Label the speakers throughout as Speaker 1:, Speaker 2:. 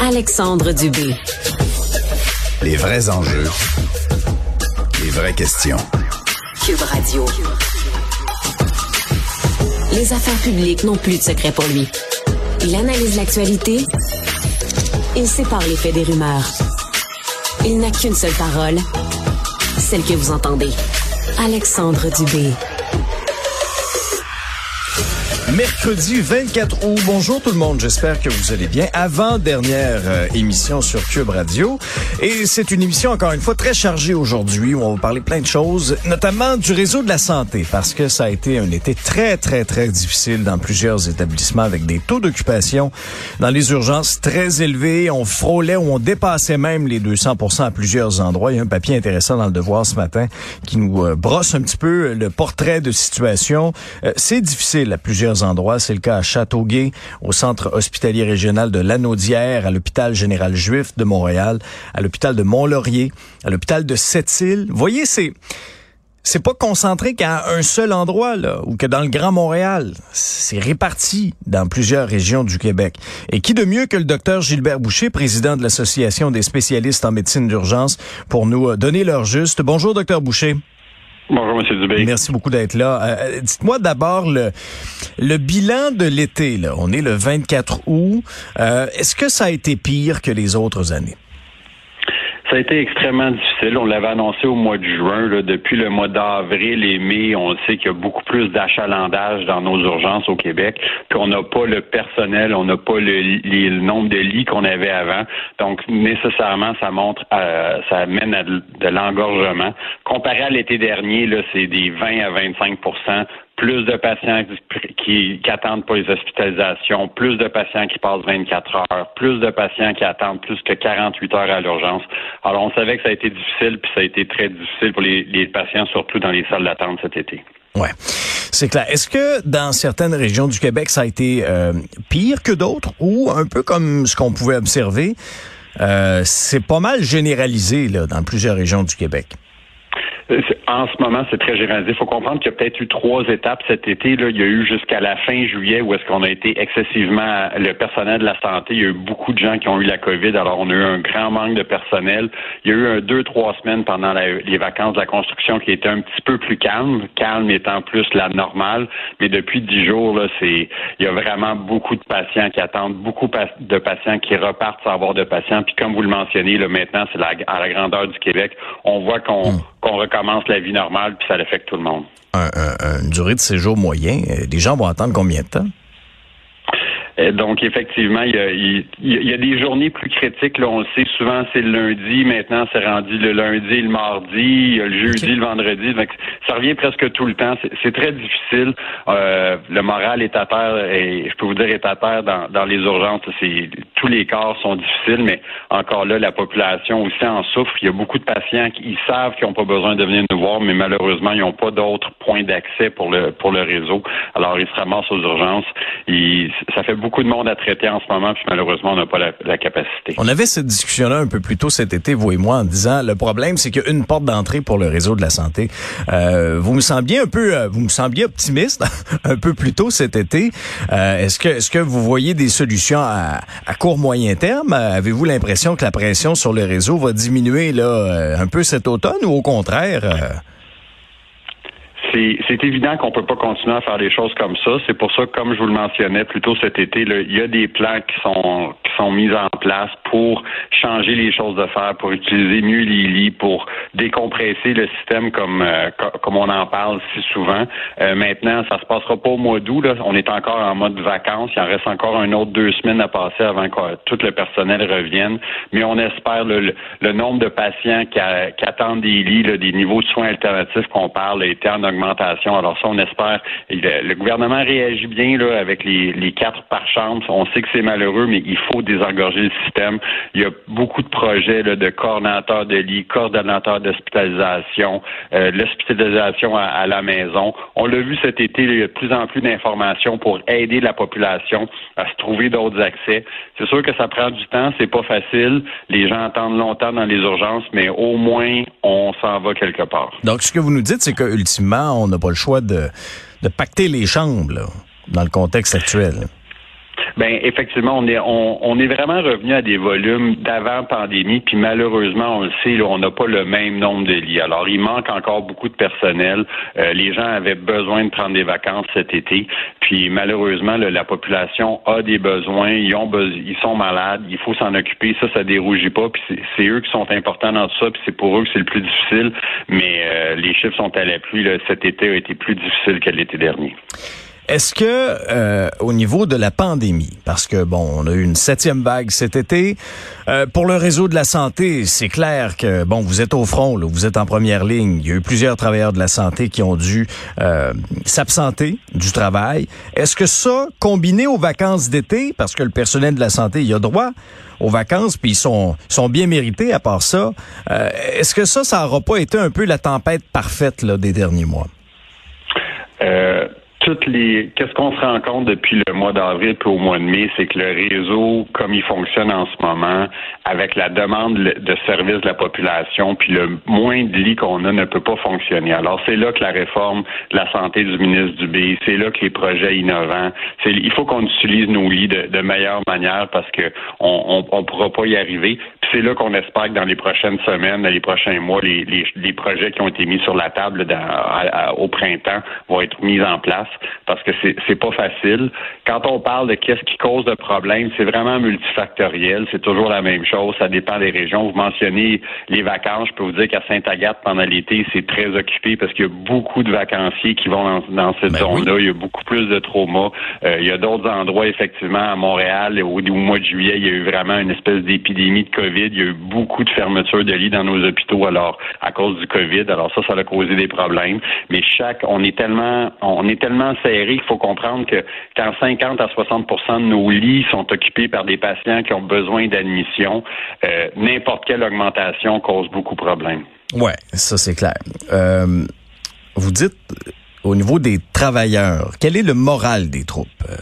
Speaker 1: Alexandre Dubé.
Speaker 2: Les vrais enjeux, les vraies questions.
Speaker 1: Cube Radio. Les affaires publiques n'ont plus de secret pour lui. Il analyse l'actualité. Il sépare les faits des rumeurs. Il n'a qu'une seule parole, celle que vous entendez. Alexandre Dubé.
Speaker 3: Mercredi 24 août. Bonjour tout le monde. J'espère que vous allez bien. Avant dernière euh, émission sur Cube Radio. Et c'est une émission encore une fois très chargée aujourd'hui où on va parler plein de choses, notamment du réseau de la santé parce que ça a été un été très très très difficile dans plusieurs établissements avec des taux d'occupation dans les urgences très élevés. On frôlait ou on dépassait même les 200 à plusieurs endroits. Il y a un papier intéressant dans le Devoir ce matin qui nous euh, brosse un petit peu le portrait de situation. Euh, c'est difficile à plusieurs endroits. C'est le cas à Châteauguay, au centre hospitalier régional de Lanaudière, à l'hôpital général juif de Montréal, à l'hôpital de Mont-Laurier, à l'hôpital de Sept-Îles. Voyez, c'est c'est pas concentré qu'à un seul endroit là, ou que dans le Grand Montréal. C'est réparti dans plusieurs régions du Québec. Et qui de mieux que le docteur Gilbert Boucher, président de l'Association des spécialistes en médecine d'urgence, pour nous euh, donner leur juste. Bonjour, docteur Boucher.
Speaker 4: Bonjour. Dubé.
Speaker 3: Merci beaucoup d'être là. Euh, Dites-moi d'abord le, le bilan de l'été. Là. On est le 24 août. Euh, Est-ce que ça a été pire que les autres années?
Speaker 4: Ça a été extrêmement difficile. On l'avait annoncé au mois de juin. Là. Depuis le mois d'avril et mai, on sait qu'il y a beaucoup plus d'achalandage dans nos urgences au Québec. Puis on n'a pas le personnel, on n'a pas le, nombre de lits qu'on avait avant. Donc nécessairement, ça montre, euh, ça mène à de, de l'engorgement. Comparé à l'été dernier, là, c'est des 20 à 25 plus de patients qui, qui, attendent pour les hospitalisations, plus de patients qui passent 24 heures, plus de patients qui attendent plus que 48 heures à l'urgence. Alors, on savait que ça a été difficile, puis ça a été très difficile pour les, les patients, surtout dans les salles d'attente cet été.
Speaker 3: Ouais, c'est clair. Est-ce que dans certaines régions du Québec, ça a été euh, pire que d'autres, ou un peu comme ce qu'on pouvait observer, euh, c'est pas mal généralisé là, dans plusieurs régions du Québec?
Speaker 4: En ce moment, c'est très généralisé. Il faut comprendre qu'il y a peut-être eu trois étapes cet été. Là. Il y a eu jusqu'à la fin juillet où est-ce qu'on a été excessivement le personnel de la santé. Il y a eu beaucoup de gens qui ont eu la COVID. Alors, on a eu un grand manque de personnel. Il y a eu un deux, trois semaines pendant les vacances de la construction qui étaient un petit peu plus calme, calme étant plus la normale. Mais depuis dix jours, là, c'est il y a vraiment beaucoup de patients qui attendent, beaucoup de patients qui repartent sans avoir de patients. Puis comme vous le mentionnez, là, maintenant, c'est la, à la grandeur du Québec. On voit qu'on mmh. Qu'on recommence la vie normale, puis ça affecte tout le monde.
Speaker 3: Un, un, une durée de séjour moyen, les gens vont attendre combien de temps?
Speaker 4: Donc, effectivement, il y, a, il y, a, des journées plus critiques. Là, on le sait souvent, c'est le lundi. Maintenant, c'est rendu le lundi, le mardi, le jeudi, okay. le vendredi. Donc, ça revient presque tout le temps. C'est très difficile. Euh, le moral est à terre, et je peux vous dire, est à terre dans, dans les urgences. C'est tous les corps sont difficiles, mais encore là, la population aussi en souffre. Il y a beaucoup de patients qui ils savent qu'ils n'ont pas besoin de venir nous voir, mais malheureusement, ils n'ont pas d'autres points d'accès pour le pour le réseau. Alors, ils se ramassent aux urgences. Ça fait beaucoup de monde à traiter en ce moment, puis malheureusement, on n'a pas la, capacité.
Speaker 3: On avait cette discussion-là un peu plus tôt cet été, vous et moi, en disant le problème, c'est qu'il y a une porte d'entrée pour le réseau de la santé. Euh, vous me sembliez un peu, vous me optimiste un peu plus tôt cet été. Euh, est-ce que, est-ce que vous voyez des solutions à, à court moyen terme? Avez-vous l'impression que la pression sur le réseau va diminuer là un peu cet automne ou au contraire euh...
Speaker 4: c'est évident qu'on peut pas continuer à faire des choses comme ça. C'est pour ça comme je vous le mentionnais plus tôt cet été, il y a des plans qui sont qui sont mis en place pour changer les choses de faire, pour utiliser mieux les lits, pour décompresser le système comme euh, comme on en parle si souvent. Euh, maintenant, ça se passera pas au mois d'août. On est encore en mode vacances. Il en reste encore un autre deux semaines à passer avant que tout le personnel revienne. Mais on espère le, nombre de patients qui, attendent des lits, des niveaux de soins alternatifs qu'on parle, était en augmentation. Alors ça, on espère. Le, gouvernement réagit bien avec les, quatre par chambre. On sait que c'est malheureux, mais il faut désengorger le système. Il y a beaucoup de projets de coordonnateurs de lits, coordonnateurs d'hospitalisation, euh, l'hospitalisation à, à, la maison. On l'a vu cet été, il y a de plus en plus d'informations pour aider la population à se trouver d'autres accès. C'est sûr que ça prend du temps, c'est pas facile. Les gens attendent longtemps dans les urgences, mais au moins on s'en va quelque part.
Speaker 3: Donc ce que vous nous dites, c'est que ultimement, on n'a pas le choix de, pacter les chambres dans le contexte actuel.
Speaker 4: Ben effectivement, on est on, est vraiment revenu à des volumes d'avant pandémie, puis malheureusement, on le sait, on n'a pas le même nombre de lits. Alors, il manque encore beaucoup de personnel. Euh, les gens avaient besoin de prendre des vacances cet été, puis malheureusement, la population a des besoins, ils ont ils sont malades, il faut s'en occuper. Ça, ça dérougit pas, puis c'est eux qui sont importants dans ça, puis c'est pour eux que c'est le plus difficile. Mais euh, les chiffres sont à la pluie. Cet été a été plus difficile que l'été dernier.
Speaker 3: Est-ce que euh, au niveau de la pandémie, parce que bon, on a eu une septième vague cet été, euh, pour le réseau de la santé, c'est clair que bon, vous êtes au front, vous êtes en première ligne. Il y a eu plusieurs travailleurs de la santé qui ont dû euh, s'absenter du travail. Est-ce que ça, combiné aux vacances d'été, parce que le personnel de la santé, il a droit aux vacances, puis ils sont bien mérités à part ça. Est-ce que ça, ça n'aura pas été un peu la tempête parfaite là, des derniers mois?
Speaker 4: Euh, toutes les qu'est-ce qu'on se rend compte depuis le mois d'avril puis au mois de mai, c'est que le réseau, comme il fonctionne en ce moment, avec la demande de services de la population, puis le moins de lits qu'on a ne peut pas fonctionner. Alors c'est là que la réforme de la santé du ministre Dubé, c'est là que les projets innovants, il faut qu'on utilise nos lits de, de meilleure manière parce que on, pourra pas y arriver. Puis c'est là qu'on espère que dans les prochaines semaines, dans les prochains mois, les, projets qui ont été mis sur la table au printemps vont être mis en place parce que c'est c'est pas facile. Quand on parle de qu'est-ce qui cause le problème, c'est vraiment multifactoriel. C'est toujours la même chose. Ça dépend des régions. Vous mentionnez les vacances. Je peux vous dire qu'à Sainte-Agathe, pendant l'été, c'est très occupé parce qu'il y a beaucoup de vacanciers qui vont dans, cette ben zone-là. Il y a beaucoup plus de traumas. Euh, il y a d'autres endroits, effectivement, à Montréal, au, au, mois de juillet, il y a eu vraiment une espèce d'épidémie de COVID. Il y a eu beaucoup de fermetures de lits dans nos hôpitaux alors à cause du COVID. Alors ça, ça a causé des problèmes. Mais chaque, on est tellement, on est tellement serré qu'il faut comprendre que quand 50 à 60% de nos lits sont occupés par des patients qui ont besoin d'admission, euh, n'importe quelle augmentation cause beaucoup de problèmes.
Speaker 3: Ouais, ça c'est clair. Euh, vous dites au niveau des travailleurs, quel est le moral des troupes euh,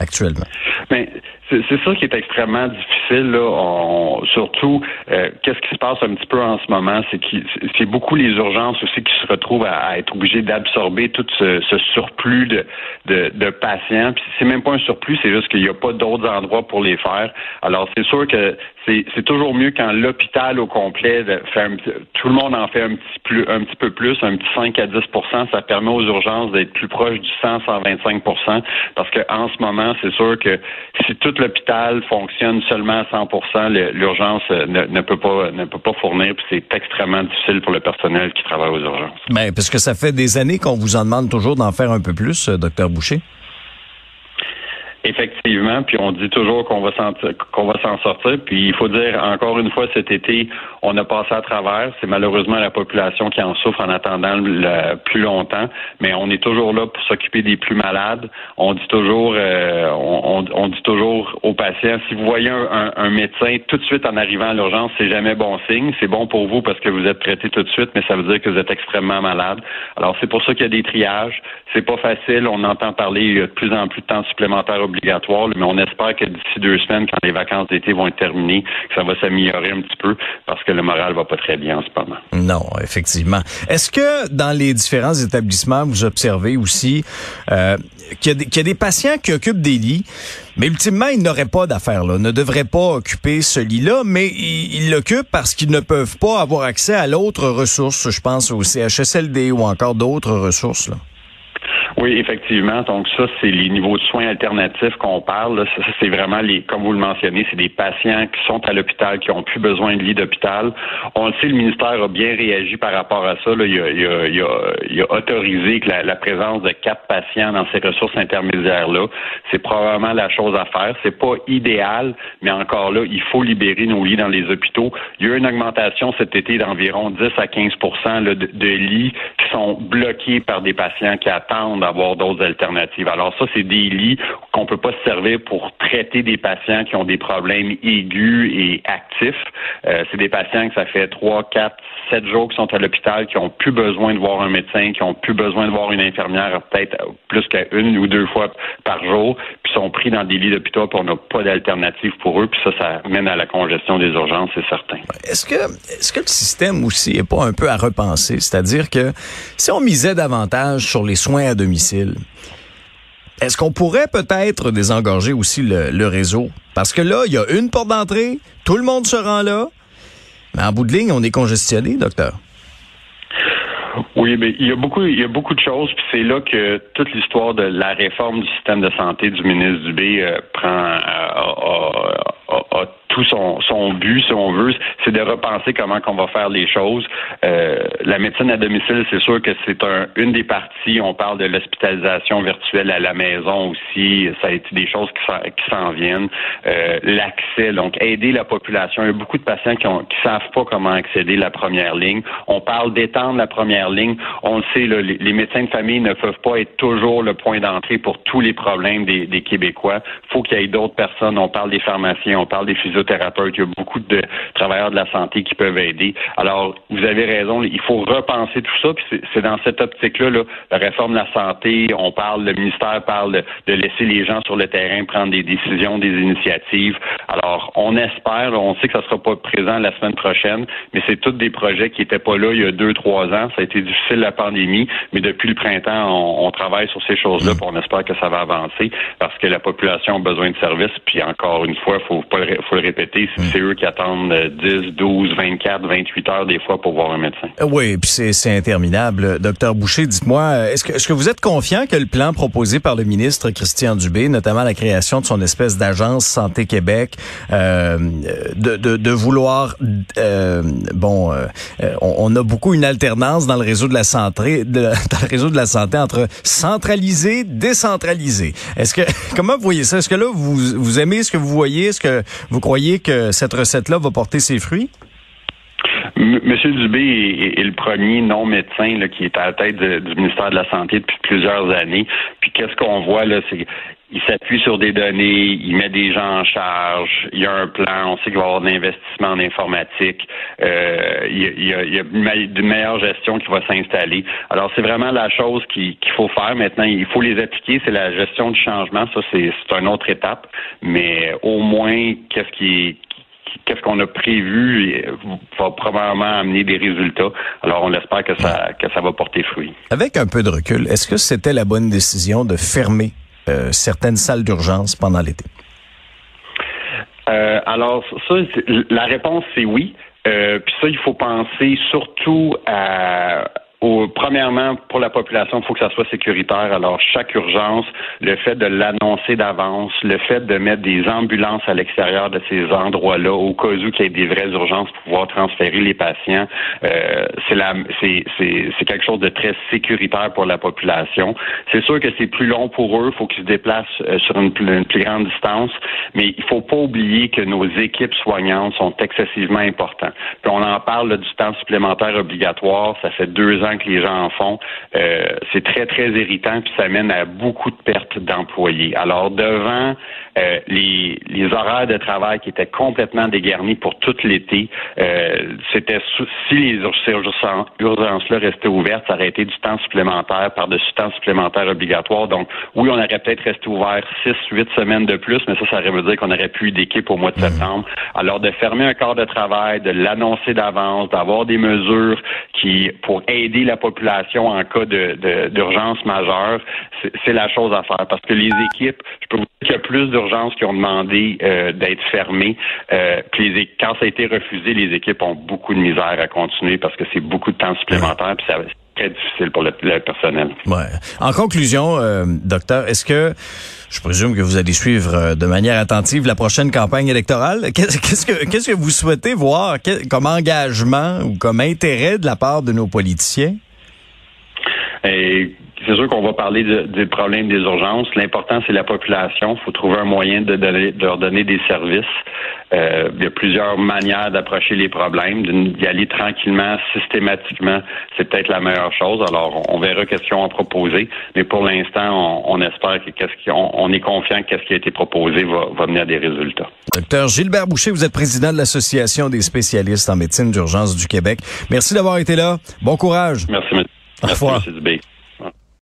Speaker 3: actuellement?
Speaker 4: Ben, c'est ça qui est extrêmement difficile. Là. surtout, euh, qu'est-ce qui se passe un petit peu en ce moment, c'est que c'est beaucoup les urgences aussi qui se retrouvent à, être obligées d'absorber tout ce, surplus de, de, de patients. Puis c'est même pas un surplus, c'est juste qu'il n'y a pas d'autres endroits pour les faire. Alors c'est sûr que c'est toujours mieux quand l'hôpital au complet fait tout le monde en fait un petit plus un petit peu plus, un petit 5 à 10% ça permet aux urgences d'être plus proches du 100 125% parce que en ce moment, c'est sûr que si tout l'hôpital fonctionne seulement à 100% l'urgence euh, ne, peut pas ne peut pas fournir puis c'est extrêmement difficile pour le personnel qui travaille aux urgences.
Speaker 3: Ben parce que ça fait des années qu'on vous en demande toujours d'en faire un peu plus, euh, docteur Boucher.
Speaker 4: Effectivement, puis on dit toujours qu'on va s'en qu'on va s'en sortir. Puis il faut dire encore une fois cet été, on a passé à travers. C'est malheureusement la population qui en souffre en attendant le, plus longtemps, mais on est toujours là pour s'occuper des plus malades. On dit toujours, euh, on, on, dit toujours aux patients, si vous voyez un, un, médecin tout de suite en arrivant à l'urgence, c'est jamais bon signe. C'est bon pour vous parce que vous êtes traité tout de suite, mais ça veut dire que vous êtes extrêmement malade. Alors c'est pour ça qu'il y a des triages. C'est pas facile. On entend parler il y a de plus en plus de temps supplémentaire mais on espère que d'ici deux semaines, quand les vacances d'été vont être terminées, que ça va s'améliorer un petit peu parce que le moral va pas très bien en ce moment.
Speaker 3: Non, effectivement. Est-ce que dans les différents établissements, vous observez aussi euh, qu'il y, a des patients qui occupent des lits, mais ultimement, ils n'auraient pas d'affaires là, ne devraient pas occuper ce lit-là, mais ils l'occupent parce qu'ils ne peuvent pas avoir accès à l'autre ressource, je pense au CHSLD ou encore d'autres ressources. Là.
Speaker 4: Oui, effectivement. Donc ça, c'est les niveaux de soins alternatifs qu'on parle. Ça, c'est vraiment les, comme vous le mentionnez, c'est des patients qui sont à l'hôpital, qui ont plus besoin de lit d'hôpital. On le sait, le ministère a bien réagi par rapport à ça. Il, a, autorisé que la, présence de quatre patients dans ces ressources intermédiaires-là, c'est probablement la chose à faire. C'est pas idéal, mais encore là, il faut libérer nos lits dans les hôpitaux. Il y a eu une augmentation cet été d'environ 10 à 15 de, de lits qui sont bloqués par des patients qui attendent d'avoir d'autres alternatives. Alors ça, c'est des lits qu'on peut pas se servir pour traiter des patients qui ont des problèmes aigus et actifs. Euh, c'est des patients que ça fait trois, quatre, sept jours qui sont à l'hôpital, qui ont plus besoin de voir un médecin, qui ont plus besoin de voir une infirmière peut-être plus qu'une ou deux fois par jour, puis sont pris dans des lits d'hôpital, puis on n'a pas d'alternative pour eux, puis ça, ça mène à la congestion des urgences, c'est certain.
Speaker 3: Est-ce que, est-ce que le système aussi est pas un peu à repenser? C'est-à-dire que si on misait davantage sur les soins à domicile, est-ce qu'on pourrait peut-être désengorger aussi le, réseau? Parce que là, il y a une porte d'entrée, tout le monde se rend là, mais en bout de ligne, on est congestionné, docteur.
Speaker 4: Oui, mais il y a beaucoup, il y a beaucoup de choses, puis c'est là que toute l'histoire de la réforme du système de santé du ministre Dubé euh, prend euh, tout son, son but, si on veut, c'est de repenser comment qu'on va faire les choses. Euh, la médecine à domicile, c'est sûr que c'est un, une des parties. On parle de l'hospitalisation virtuelle à la maison aussi. Ça a été des choses qui s'en viennent. Euh, L'accès, donc aider la population. Il y a beaucoup de patients qui ne savent pas comment accéder à la première ligne. On parle d'étendre la première ligne. On le sait, là, les, médecins de famille ne peuvent pas être toujours le point d'entrée pour tous les problèmes des, Québécois. faut qu'il y ait d'autres personnes. On parle des pharmaciens, on parle des physiothérapeutes il y a beaucoup de travailleurs de la santé qui peuvent aider. Alors, vous avez raison, il faut repenser tout ça, puis c'est dans cette optique-là, la réforme de la santé, on parle, le ministère parle de, laisser les gens sur le terrain prendre des décisions, des initiatives. Alors, on espère, on sait que ça sera pas présent la semaine prochaine, mais c'est tous des projets qui n'étaient pas là il y a deux, trois ans. Ça a été difficile la pandémie, mais depuis le printemps, on, travaille sur ces choses-là, mmh. on espère que ça va avancer parce que la population a besoin de services, puis encore une fois, faut, pas faut le répéter, mm. c'est eux qui attendent 10, 12, 24, 28 heures des fois pour voir un médecin.
Speaker 3: Euh, oui, puis c'est interminable. Docteur Boucher, dites-moi, euh, est-ce que, est-ce que vous êtes confiant que le plan proposé par le ministre Christian Dubé, notamment la création de son espèce d'agence Santé Québec, euh, de, de, de, vouloir, euh, bon, euh, on, on, a beaucoup une alternance dans le réseau de la santé, de, dans le réseau de la santé entre centralisé, décentralisé. Est-ce que, comment vous voyez ça? Est-ce que là, vous, vous aimez ce que vous voyez? Est-ce que vous croyez que cette recette-là va porter ses fruits?
Speaker 4: Monsieur Dubé est, le premier non médecin qui est à la tête du ministère de la Santé depuis plusieurs années. Puis qu'est-ce qu'on voit là, il s'appuie sur des données, il met des gens en charge, il y a un plan, on sait qu'il va y avoir de l'investissement en informatique, euh, il, y a, il, y a, une meilleure gestion qui va s'installer. Alors, c'est vraiment la chose qu'il faut faire maintenant. Il faut les appliquer, c'est la gestion du changement, ça c'est une autre étape, mais au moins, qu'est-ce qui qu'est-ce qu'on a prévu va probablement amener des résultats. Alors, on espère que ça, que ça va porter fruit.
Speaker 3: Avec un peu de recul, est-ce que c'était la bonne décision de fermer euh, certaines salles d'urgence pendant l'été?
Speaker 4: Euh, alors, ça, la réponse, c'est oui. Euh, puis ça, il faut penser surtout à premièrement, pour la population, il faut que ça soit sécuritaire. Alors, chaque urgence, le fait de l'annoncer d'avance, le fait de mettre des ambulances à l'extérieur de ces endroits-là, au cas où il y ait des vraies urgences pour pouvoir transférer les patients, euh, c'est quelque chose de très sécuritaire pour la population. C'est sûr que c'est plus long pour eux, il faut qu'ils se déplacent euh, sur une, plus grande distance, mais il faut pas oublier que nos équipes soignantes sont excessivement importantes. Puis on en parle du temps supplémentaire obligatoire, ça fait deux ans que les gens en font, euh, c'est très, très irritant, puis ça mène à beaucoup de pertes d'employés. Alors, devant euh, les, les horaires de travail qui étaient complètement dégarnis pour tout l'été, euh, c'était si les urgences-là restaient ouvertes, ça aurait été du temps supplémentaire par-dessus temps supplémentaire obligatoire. Donc, oui, on aurait peut-être resté ouvert six, huit semaines de plus, mais ça, ça aurait dire qu'on aurait pu d'équipe au mois de mmh. septembre. Alors, de fermer un corps de travail, de l'annoncer d'avance, d'avoir des mesures qui, pour aider la population en cas d'urgence de, majeure, c'est la chose à faire. Parce que les équipes, je peux vous dire qu'il y a plus d'urgences qui ont demandé euh, d'être fermées. Euh, puis quand ça a été refusé, les équipes ont beaucoup de misère à continuer parce que c'est beaucoup de temps supplémentaire. Puis ça, très difficile pour le, personnel.
Speaker 3: Ouais. En conclusion, euh, docteur, est-ce que je présume que vous allez suivre euh, de manière attentive la prochaine campagne électorale. Qu'est-ce que qu'est-ce que vous souhaitez voir comme engagement ou comme intérêt de la part de nos politiciens?
Speaker 4: Et c'est sûr qu'on va parler des problèmes des urgences. L'important, c'est la population. Il faut trouver un moyen de, de, leur donner des services. Euh, il y a plusieurs manières d'approcher les problèmes. D'y aller tranquillement, systématiquement, c'est peut-être la meilleure chose. Alors, on verra qu'est-ce qu'ils ont proposé. Mais pour l'instant, on, espère que qu'est-ce qu'on on est confiant que qu'est-ce qui a été proposé va, va mener à des résultats.
Speaker 3: Docteur Gilbert Boucher, vous êtes président de l'Association des spécialistes en médecine d'urgence du Québec. Merci d'avoir été là. Bon courage.
Speaker 4: Merci, monsieur. Au revoir.